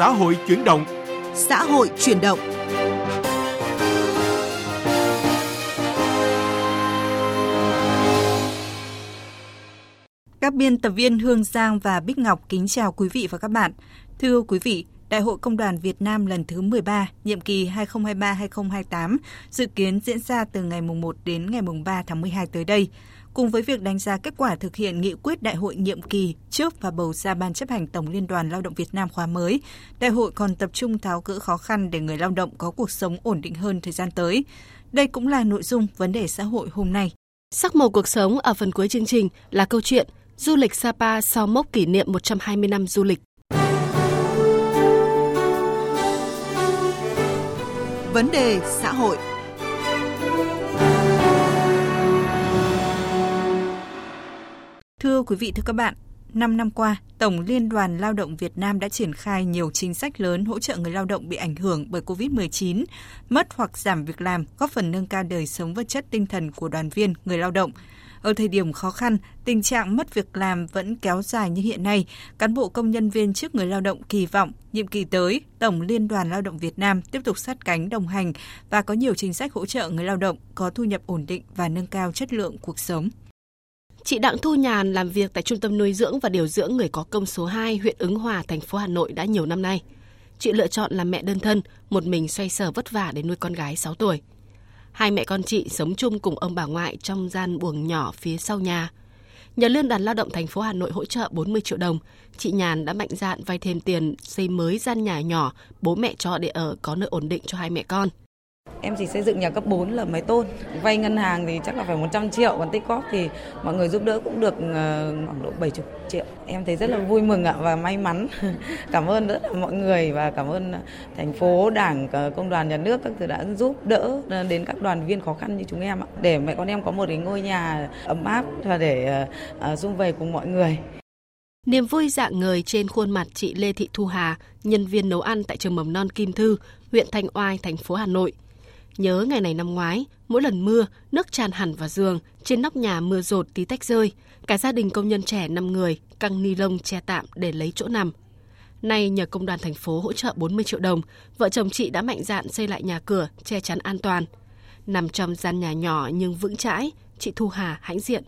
Xã hội chuyển động. Xã hội chuyển động. Các biên tập viên Hương Giang và Bích Ngọc kính chào quý vị và các bạn. Thưa quý vị, Đại hội Công đoàn Việt Nam lần thứ 13, nhiệm kỳ 2023-2028 dự kiến diễn ra từ ngày 1 đến ngày 3 tháng 12 tới đây. Cùng với việc đánh giá kết quả thực hiện nghị quyết đại hội nhiệm kỳ trước và bầu ra Ban chấp hành Tổng Liên đoàn Lao động Việt Nam khóa mới, đại hội còn tập trung tháo gỡ khó khăn để người lao động có cuộc sống ổn định hơn thời gian tới. Đây cũng là nội dung vấn đề xã hội hôm nay. Sắc màu cuộc sống ở phần cuối chương trình là câu chuyện du lịch Sapa sau mốc kỷ niệm 120 năm du lịch. Vấn đề xã hội Thưa quý vị, thưa các bạn, 5 năm qua, Tổng Liên đoàn Lao động Việt Nam đã triển khai nhiều chính sách lớn hỗ trợ người lao động bị ảnh hưởng bởi COVID-19, mất hoặc giảm việc làm, góp phần nâng cao đời sống vật chất tinh thần của đoàn viên, người lao động. Ở thời điểm khó khăn, tình trạng mất việc làm vẫn kéo dài như hiện nay. Cán bộ công nhân viên chức người lao động kỳ vọng nhiệm kỳ tới, Tổng Liên đoàn Lao động Việt Nam tiếp tục sát cánh đồng hành và có nhiều chính sách hỗ trợ người lao động có thu nhập ổn định và nâng cao chất lượng cuộc sống. Chị Đặng Thu Nhàn làm việc tại Trung tâm nuôi dưỡng và điều dưỡng người có công số 2 huyện Ứng Hòa, thành phố Hà Nội đã nhiều năm nay. Chị lựa chọn làm mẹ đơn thân, một mình xoay sở vất vả để nuôi con gái 6 tuổi. Hai mẹ con chị sống chung cùng ông bà ngoại trong gian buồng nhỏ phía sau nhà. Nhờ Liên đoàn Lao động thành phố Hà Nội hỗ trợ 40 triệu đồng, chị Nhàn đã mạnh dạn vay thêm tiền xây mới gian nhà nhỏ bố mẹ cho để ở có nơi ổn định cho hai mẹ con. Em chỉ xây dựng nhà cấp 4 là mấy tôn. Vay ngân hàng thì chắc là phải 100 triệu, còn tích góp thì mọi người giúp đỡ cũng được ờ, khoảng độ 70 triệu. Em thấy rất là vui mừng ạ và may mắn. cảm ơn rất là mọi người và cảm ơn thành phố, đảng, ờ, công đoàn nhà nước các thứ đã giúp đỡ ờ, đến các đoàn viên khó khăn như chúng em ạ. Để mẹ con em có một cái ngôi nhà ấm áp và để xung về cùng mọi người. Niềm vui dạng người trên khuôn mặt chị Lê Thị Thu Hà, nhân viên nấu ăn tại trường mầm non Kim Thư, huyện Thanh Oai, thành phố Hà Nội. Nhớ ngày này năm ngoái, mỗi lần mưa, nước tràn hẳn vào giường, trên nóc nhà mưa rột tí tách rơi. Cả gia đình công nhân trẻ 5 người căng ni lông che tạm để lấy chỗ nằm. Nay nhờ công đoàn thành phố hỗ trợ 40 triệu đồng, vợ chồng chị đã mạnh dạn xây lại nhà cửa, che chắn an toàn. Nằm trong gian nhà nhỏ nhưng vững chãi, chị Thu Hà hãnh diện.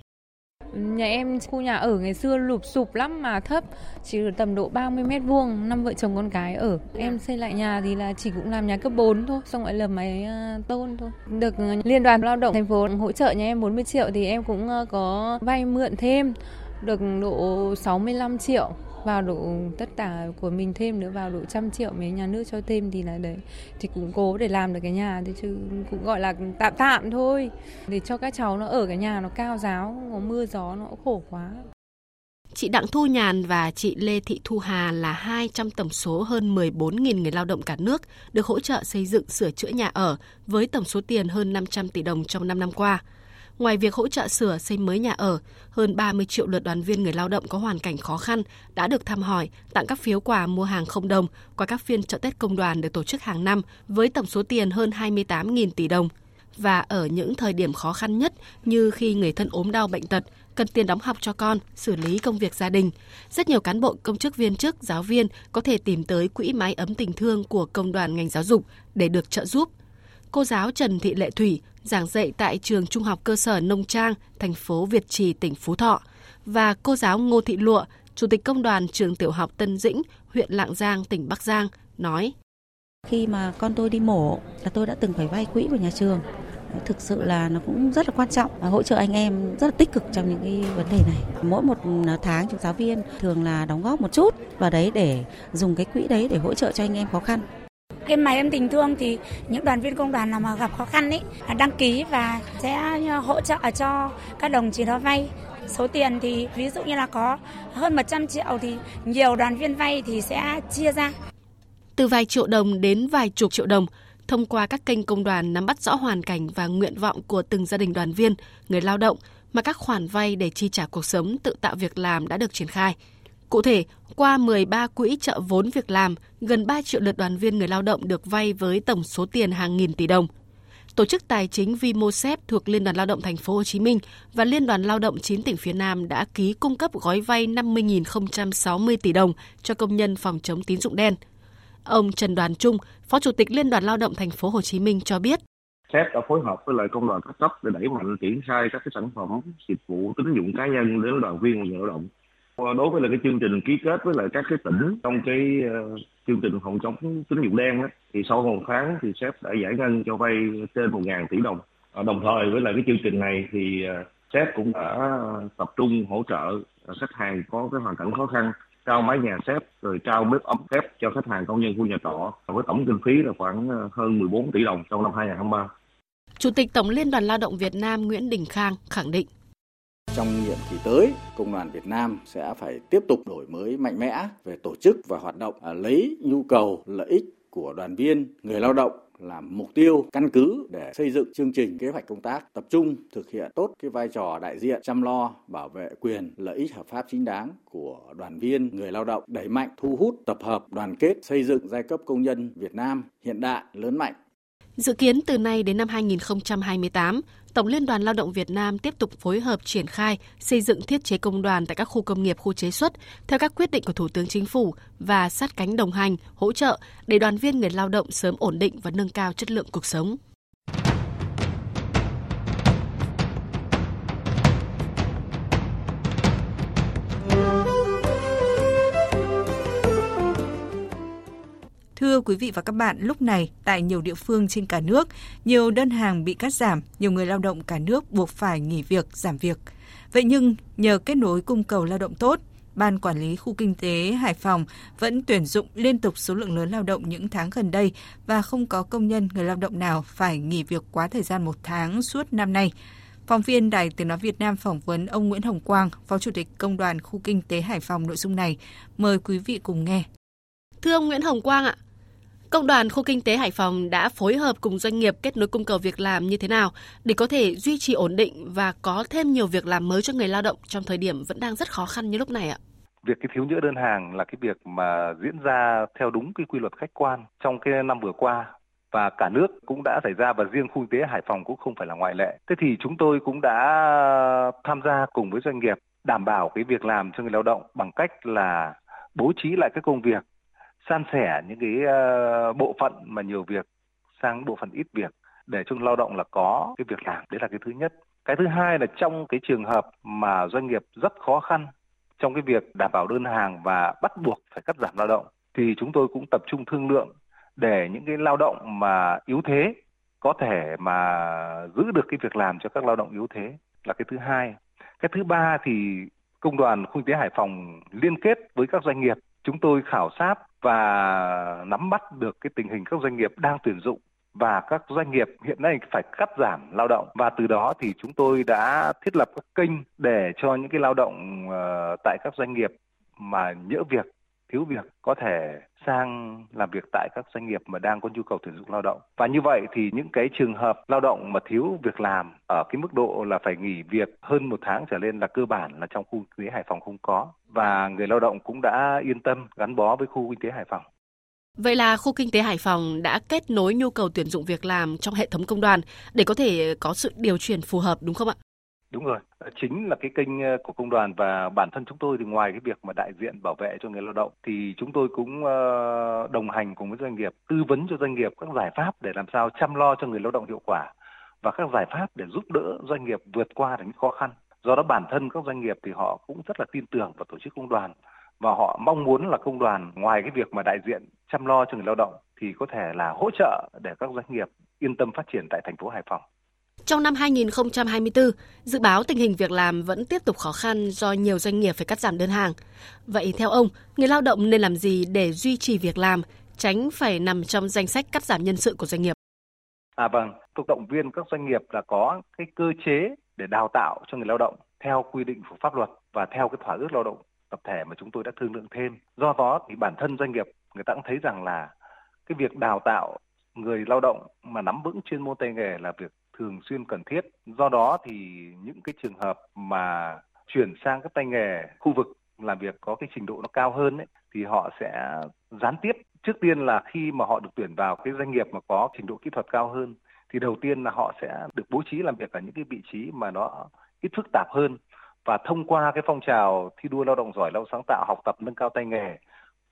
Nhà em khu nhà ở ngày xưa lụp sụp lắm mà thấp, chỉ được tầm độ 30 mét vuông, năm vợ chồng con cái ở. Em xây lại nhà thì là chỉ cũng làm nhà cấp 4 thôi, xong lại lợp máy ờ, tôn thôi. Được ờ, Liên đoàn Lao động thành phố hỗ trợ nhà em 40 triệu thì em cũng ờ, có vay mượn thêm được độ 65 triệu vào độ tất cả của mình thêm nữa, vào độ trăm triệu mấy nhà nước cho thêm thì là đấy, thì cũng cố để làm được cái nhà thì chứ cũng gọi là tạm tạm thôi để cho các cháu nó ở cái nhà nó cao giáo, nó mưa gió, nó khổ quá Chị Đặng Thu Nhàn và chị Lê Thị Thu Hà là hai trong tổng số hơn 14.000 người lao động cả nước được hỗ trợ xây dựng sửa chữa nhà ở với tổng số tiền hơn 500 tỷ đồng trong 5 năm qua. Ngoài việc hỗ trợ sửa xây mới nhà ở, hơn 30 triệu lượt đoàn viên người lao động có hoàn cảnh khó khăn đã được thăm hỏi, tặng các phiếu quà mua hàng không đồng qua các phiên chợ Tết công đoàn được tổ chức hàng năm với tổng số tiền hơn 28.000 tỷ đồng. Và ở những thời điểm khó khăn nhất như khi người thân ốm đau bệnh tật, cần tiền đóng học cho con, xử lý công việc gia đình. Rất nhiều cán bộ, công chức viên chức, giáo viên có thể tìm tới quỹ mái ấm tình thương của công đoàn ngành giáo dục để được trợ giúp. Cô giáo Trần Thị Lệ Thủy, giảng dạy tại trường Trung học cơ sở Nông Trang, thành phố Việt Trì, tỉnh Phú Thọ, và cô giáo Ngô Thị Lụa, Chủ tịch Công đoàn Trường Tiểu học Tân Dĩnh, huyện Lạng Giang, tỉnh Bắc Giang, nói. Khi mà con tôi đi mổ là tôi đã từng phải vay quỹ của nhà trường. Thực sự là nó cũng rất là quan trọng và hỗ trợ anh em rất là tích cực trong những cái vấn đề này. Mỗi một à, tháng chúng giáo viên thường là đóng góp một chút và đấy để dùng cái quỹ đấy để hỗ trợ cho anh em khó khăn. Cái máy em tình thương thì những đoàn viên công đoàn nào mà gặp khó khăn ấy à, đăng ký và sẽ ờ, hỗ trợ cho các đồng chí đó vay. Số tiền thì ví dụ như là có hơn 100 triệu thì nhiều đoàn viên vay thì sẽ chia ra. Từ vài triệu đồng đến vài chục triệu đồng, thông qua các kênh công đoàn nắm bắt rõ hoàn cảnh và nguyện vọng của từng gia đình đoàn viên, người lao động mà các khoản vay để chi trả cuộc sống tự tạo việc làm đã được triển khai. Cụ thể, qua 13 quỹ trợ vốn việc làm, gần 3 triệu lượt đoàn viên người lao động được vay với tổng số tiền hàng nghìn tỷ đồng. Tổ chức tài chính Vimosep thuộc Liên đoàn Lao động Thành phố Hồ Chí Minh và Liên đoàn Lao động 9 tỉnh phía Nam đã ký cung cấp gói vay 50.060 tỷ đồng cho công nhân phòng chống tín dụng đen. Ông Trần Đoàn Trung, Phó Chủ tịch Liên đoàn Lao động Thành phố Hồ Chí Minh cho biết, SEP đã phối hợp với lại công đoàn các cấp để đẩy mạnh triển khai các cái sản phẩm dịch vụ tín dụng cá nhân đến đoàn viên người lao động. Ờ, đối với là cái chương trình ký kết với lại các cái tỉnh trong cái uh, chương trình phòng chống tín dụng đen đó, thì sau một tháng thì sếp đã giải ngân cho vay trên 1.000 tỷ đồng. Ờ, đồng thời với lại cái chương trình này thì sếp cũng đã tập trung hỗ trợ khách hàng có cái hoàn cảnh khó khăn trao mái nhà xếp rồi trao bếp ấm thép cho khách hàng công nhân khu nhà trọ với tổng kinh phí là khoảng hơn 14 tỷ đồng trong năm 2023. Chủ tịch Tổng Liên đoàn Lao động Việt Nam Nguyễn Đình Khang khẳng định trong nhiệm kỳ tới, Công đoàn Việt Nam sẽ phải tiếp tục đổi mới mạnh mẽ về tổ chức và hoạt động, à, lấy nhu cầu, lợi ích của đoàn viên, người lao động là mục tiêu căn cứ để xây dựng chương trình kế hoạch công tác tập trung thực hiện tốt cái vai trò đại diện chăm lo bảo vệ quyền lợi ích hợp pháp chính đáng của đoàn viên người lao động đẩy mạnh thu hút tập hợp đoàn kết xây dựng giai cấp công nhân Việt Nam hiện đại lớn mạnh. Dự kiến từ nay đến năm 2028, Tổng Liên đoàn Lao động Việt Nam tiếp tục phối hợp triển khai xây dựng thiết chế công đoàn tại các khu công nghiệp, khu chế xuất theo các quyết định của Thủ tướng Chính phủ và sát cánh đồng hành, hỗ trợ để đoàn viên người lao động sớm ổn định và nâng cao chất lượng cuộc sống. Thưa quý vị và các bạn, lúc này tại nhiều địa phương trên cả nước, nhiều đơn hàng bị cắt giảm, nhiều người lao động cả nước buộc phải nghỉ việc, giảm việc. Vậy nhưng nhờ kết nối cung cầu lao động tốt, Ban Quản lý Khu Kinh tế Hải Phòng vẫn tuyển dụng liên tục số lượng lớn lao động những tháng gần đây và không có công nhân người lao động nào phải nghỉ việc quá thời gian một tháng suốt năm nay. Phóng viên Đài Tiếng Nói Việt Nam phỏng vấn ông Nguyễn Hồng Quang, Phó Chủ tịch Công đoàn Khu Kinh tế Hải Phòng nội dung này. Mời quý vị cùng nghe. Thưa ông Nguyễn Hồng Quang ạ, Công đoàn khu kinh tế Hải Phòng đã phối hợp cùng doanh nghiệp kết nối cung cầu việc làm như thế nào để có thể duy trì ổn định và có thêm nhiều việc làm mới cho người lao động trong thời điểm vẫn đang rất khó khăn như lúc này ạ? Việc cái thiếu nhỡ đơn hàng là cái việc mà diễn ra theo đúng cái quy luật khách quan trong cái năm vừa qua và cả nước cũng đã xảy ra và riêng khu kinh tế Hải Phòng cũng không phải là ngoại lệ. Thế thì chúng tôi cũng đã tham gia cùng với doanh nghiệp đảm bảo cái việc làm cho người lao động bằng cách là bố trí lại các công việc san sẻ những cái uh, bộ phận mà nhiều việc sang bộ phận ít việc. Để cho lao động là có cái việc làm đấy là cái thứ nhất. Cái thứ hai là trong cái trường hợp mà doanh nghiệp rất khó khăn trong cái việc đảm bảo đơn hàng và bắt buộc phải cắt giảm lao động thì chúng tôi cũng tập trung thương lượng để những cái lao động mà yếu thế có thể mà giữ được cái việc làm cho các lao động yếu thế là cái thứ hai. Cái thứ ba thì công đoàn khu kinh tế Hải Phòng liên kết với các doanh nghiệp. Chúng tôi khảo sát và nắm bắt được cái tình hình các doanh nghiệp đang tuyển dụng và các doanh nghiệp hiện nay phải cắt giảm lao động. Và từ đó thì chúng tôi đã thiết lập các kênh để cho những cái lao động ờ, tại các doanh nghiệp mà nhỡ việc thiếu việc có thể sang làm việc tại các doanh nghiệp mà đang có nhu cầu tuyển dụng lao động. Và như vậy thì những cái trường hợp lao động mà thiếu việc làm ở cái mức độ là phải nghỉ việc hơn một tháng trở lên là cơ bản là trong khu kinh tế Hải Phòng không có. Và người lao động cũng đã yên tâm gắn bó với khu kinh tế Hải Phòng. Vậy là khu kinh tế Hải Phòng đã kết nối nhu cầu tuyển dụng việc làm trong hệ thống công đoàn để có thể có sự điều chuyển phù hợp, đúng không ạ? Đúng rồi, ờ, chính là cái kênh ờ, của công đoàn và bản thân chúng tôi thì ngoài cái việc mà đại diện bảo vệ cho người lao động thì chúng tôi cũng ờ, đồng hành cùng với doanh nghiệp, tư vấn cho doanh nghiệp các giải pháp để làm sao chăm lo cho người lao động hiệu quả và các giải pháp để giúp đỡ doanh nghiệp vượt qua những khó khăn. Do đó bản thân các doanh nghiệp thì họ cũng rất là tin tưởng vào tổ chức công đoàn và họ mong muốn là công đoàn ngoài cái việc mà đại diện chăm lo cho người lao động thì có thể là hỗ trợ để các doanh nghiệp yên tâm phát triển tại thành phố Hải Phòng. Trong năm 2024, dự báo tình hình việc làm vẫn tiếp tục khó khăn do nhiều doanh nghiệp phải cắt giảm đơn hàng. Vậy theo ông, người lao động nên làm gì để duy trì việc làm, tránh phải nằm trong danh sách cắt giảm nhân sự của doanh nghiệp? À vâng, tôi động viên các doanh nghiệp là có cái cơ chế để đào tạo cho người lao động theo quy định của pháp luật và theo cái thỏa ước lao động tập thể mà chúng tôi đã thương lượng thêm. Do đó thì bản thân doanh nghiệp người ta cũng thấy rằng là cái việc đào tạo người lao động mà nắm vững chuyên môn tay nghề là việc thường xuyên cần thiết. Do đó thì những cái trường hợp mà chuyển sang các tay nghề khu vực làm việc có cái trình độ nó cao hơn ấy, thì họ sẽ gián tiếp trước tiên là khi mà họ được tuyển vào cái doanh nghiệp mà có trình độ kỹ thuật cao hơn thì đầu tiên là họ sẽ được bố trí làm việc ở những cái vị trí mà nó ít phức tạp hơn và thông qua cái phong trào thi đua lao động giỏi lao sáng tạo học tập nâng cao tay nghề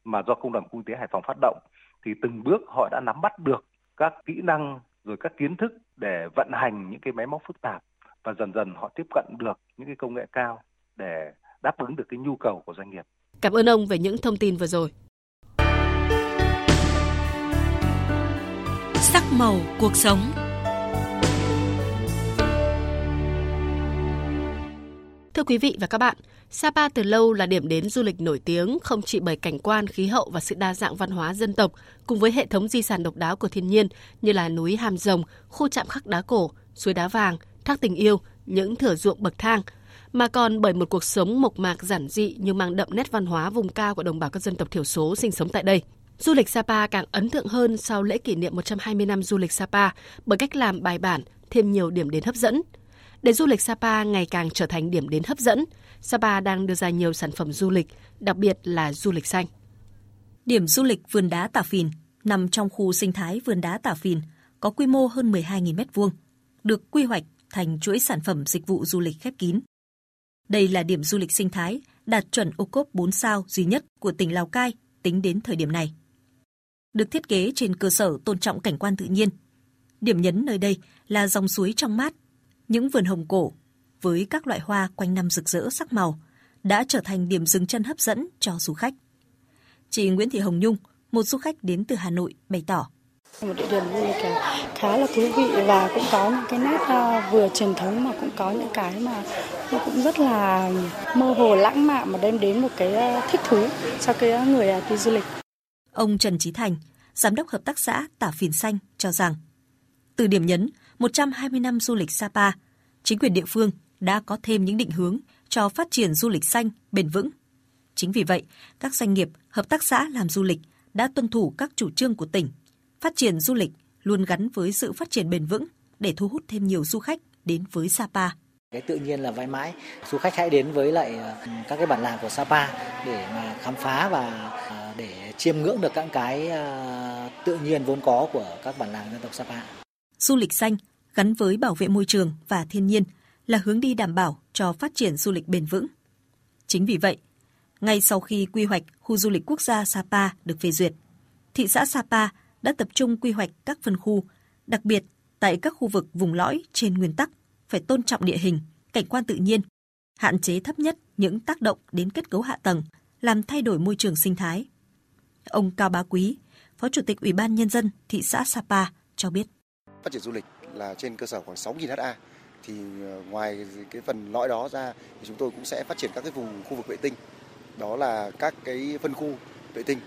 mà do công đoàn kinh tế Hải Phòng phát động thì từng bước họ đã nắm bắt được các kỹ năng rồi các kiến thức để vận hành những cái máy móc phức tạp và dần dần họ tiếp cận được những cái công nghệ cao để đáp ứng được cái nhu cầu của doanh nghiệp. Cảm ơn ông về những thông tin vừa rồi. Sắc màu cuộc sống Thưa quý vị và các bạn, Sapa từ lâu là điểm đến du lịch nổi tiếng không chỉ bởi cảnh quan, khí hậu và sự đa dạng văn hóa dân tộc, cùng với hệ thống di sản độc đáo của thiên nhiên như là núi Hàm Rồng, khu chạm khắc đá cổ, suối đá vàng, thác tình yêu, những thửa ruộng bậc thang, mà còn bởi một cuộc sống mộc mạc giản dị nhưng mang đậm nét văn hóa vùng cao của đồng bào các dân tộc thiểu số sinh sống tại đây. Du lịch Sapa càng ấn tượng hơn sau lễ kỷ niệm 120 năm du lịch Sapa bởi cách làm bài bản, thêm nhiều điểm đến hấp dẫn – để du lịch Sapa ngày càng trở thành điểm đến hấp dẫn, Sapa đang đưa ra nhiều sản phẩm du lịch, đặc biệt là du lịch xanh. Điểm du lịch vườn đá Tả Phìn nằm trong khu sinh thái vườn đá Tả Phìn, có quy mô hơn 12.000 m2, được quy hoạch thành chuỗi sản phẩm dịch vụ du lịch khép kín. Đây là điểm du lịch sinh thái đạt chuẩn ô cốp 4 sao duy nhất của tỉnh Lào Cai tính đến thời điểm này. Được thiết kế trên cơ sở tôn trọng cảnh quan tự nhiên. Điểm nhấn nơi đây là dòng suối trong mát những vườn hồng cổ với các loại hoa quanh năm rực rỡ sắc màu đã trở thành điểm dừng chân hấp dẫn cho du khách. Chị Nguyễn Thị Hồng Nhung, một du khách đến từ Hà Nội bày tỏ. Một địa điểm du lịch khá là thú vị và cũng có những cái nét à, vừa truyền thống mà cũng có những cái mà nó cũng rất là mơ hồ lãng mạn mà đem đến một cái à, thích thú cho cái người à, đi du lịch. Ông Trần Trí Thành, giám đốc hợp tác xã Tả Phìn Xanh cho rằng từ điểm nhấn 120 năm du lịch Sapa, chính quyền địa phương đã có thêm những định hướng cho phát triển du lịch xanh, bền vững. Chính vì vậy, các doanh nghiệp, hợp tác xã làm du lịch đã tuân thủ các chủ trương của tỉnh. Phát triển du lịch luôn gắn với sự phát triển bền vững để thu hút thêm nhiều du khách đến với Sapa. Cái tự nhiên là mãi mãi, du khách hãy đến với lại ờ, các cái bản làng của Sapa để mà khám phá và ờ, để chiêm ngưỡng được các cái ờ, tự nhiên vốn có của các bản làng dân tộc Sapa. Du lịch xanh gắn với bảo vệ môi trường và thiên nhiên là hướng đi đảm bảo cho phát triển du lịch bền vững. Chính vì vậy, ngay sau khi quy hoạch khu du lịch quốc gia Sapa được phê duyệt, thị xã Sapa đã tập trung quy hoạch các phân khu, đặc biệt tại các khu vực vùng lõi trên nguyên tắc phải tôn trọng địa hình, cảnh quan tự nhiên, hạn chế thấp nhất những tác động đến kết cấu hạ tầng, làm thay đổi môi trường sinh thái. Ông Cao Bá Quý, Phó Chủ tịch Ủy ban Nhân dân thị xã Sapa cho biết. Phát triển du lịch là trên cơ sở khoảng 6.000 ha thì ờ, ngoài cái phần lõi đó ra thì chúng tôi cũng sẽ phát triển các cái vùng khu vực vệ tinh. Đó là các cái phân khu vệ tinh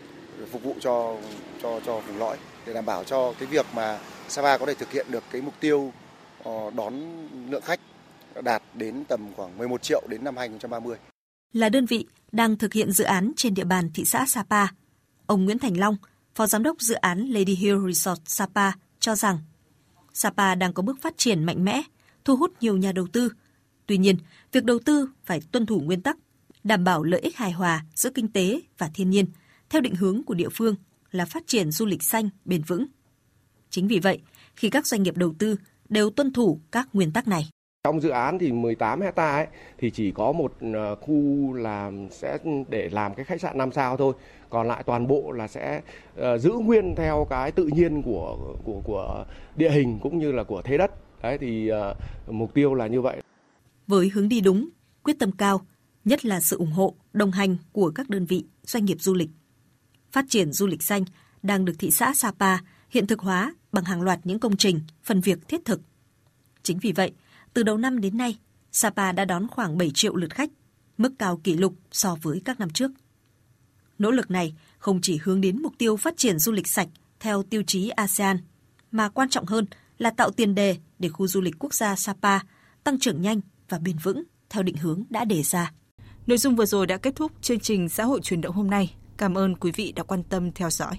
phục vụ cho cho cho vùng lõi để đảm bảo cho cái việc mà Sapa có thể thực hiện được cái mục tiêu ờ, đón lượng khách đạt đến tầm khoảng 11 triệu đến năm 2030. Là đơn vị đang thực hiện dự án trên địa bàn thị xã Sapa, ông Nguyễn Thành Long, Phó Giám đốc dự án Lady Hill Resort Sapa cho rằng Sapa đang có bước phát triển mạnh mẽ, thu hút nhiều nhà đầu tư. Tuy nhiên, việc đầu tư phải tuân thủ nguyên tắc, đảm bảo lợi ích hài hòa giữa kinh tế và thiên nhiên, theo định hướng của địa phương là phát triển du lịch xanh bền vững. Chính vì vậy, khi các doanh nghiệp đầu tư đều tuân thủ các nguyên tắc này. Trong dự án thì 18 hecta ấy thì chỉ có một ờ, khu làm sẽ để làm cái khách sạn 5 sao thôi. Còn lại toàn bộ là sẽ ờ, giữ nguyên theo cái tự nhiên của của của địa hình cũng như là của thế đất. Đấy thì ờ, mục tiêu là như vậy. Với hướng đi đúng, quyết tâm cao, nhất là sự ủng hộ, đồng hành của các đơn vị, doanh nghiệp du lịch. Phát triển du lịch xanh đang được thị xã Sapa hiện thực hóa bằng hàng loạt những công trình, phần việc thiết thực. Chính vì vậy, từ đầu năm đến nay, Sapa đã đón khoảng 7 triệu lượt khách, mức cao kỷ lục so với các năm trước. Nỗ lực này không chỉ hướng đến mục tiêu phát triển du lịch sạch theo tiêu chí ASEAN, mà quan trọng hơn là tạo tiền đề để khu du lịch quốc gia Sapa tăng trưởng nhanh và bền vững theo định hướng đã đề ra. Nội dung vừa rồi đã kết thúc chương trình xã hội truyền động hôm nay. Cảm ơn quý vị đã quan tâm theo dõi.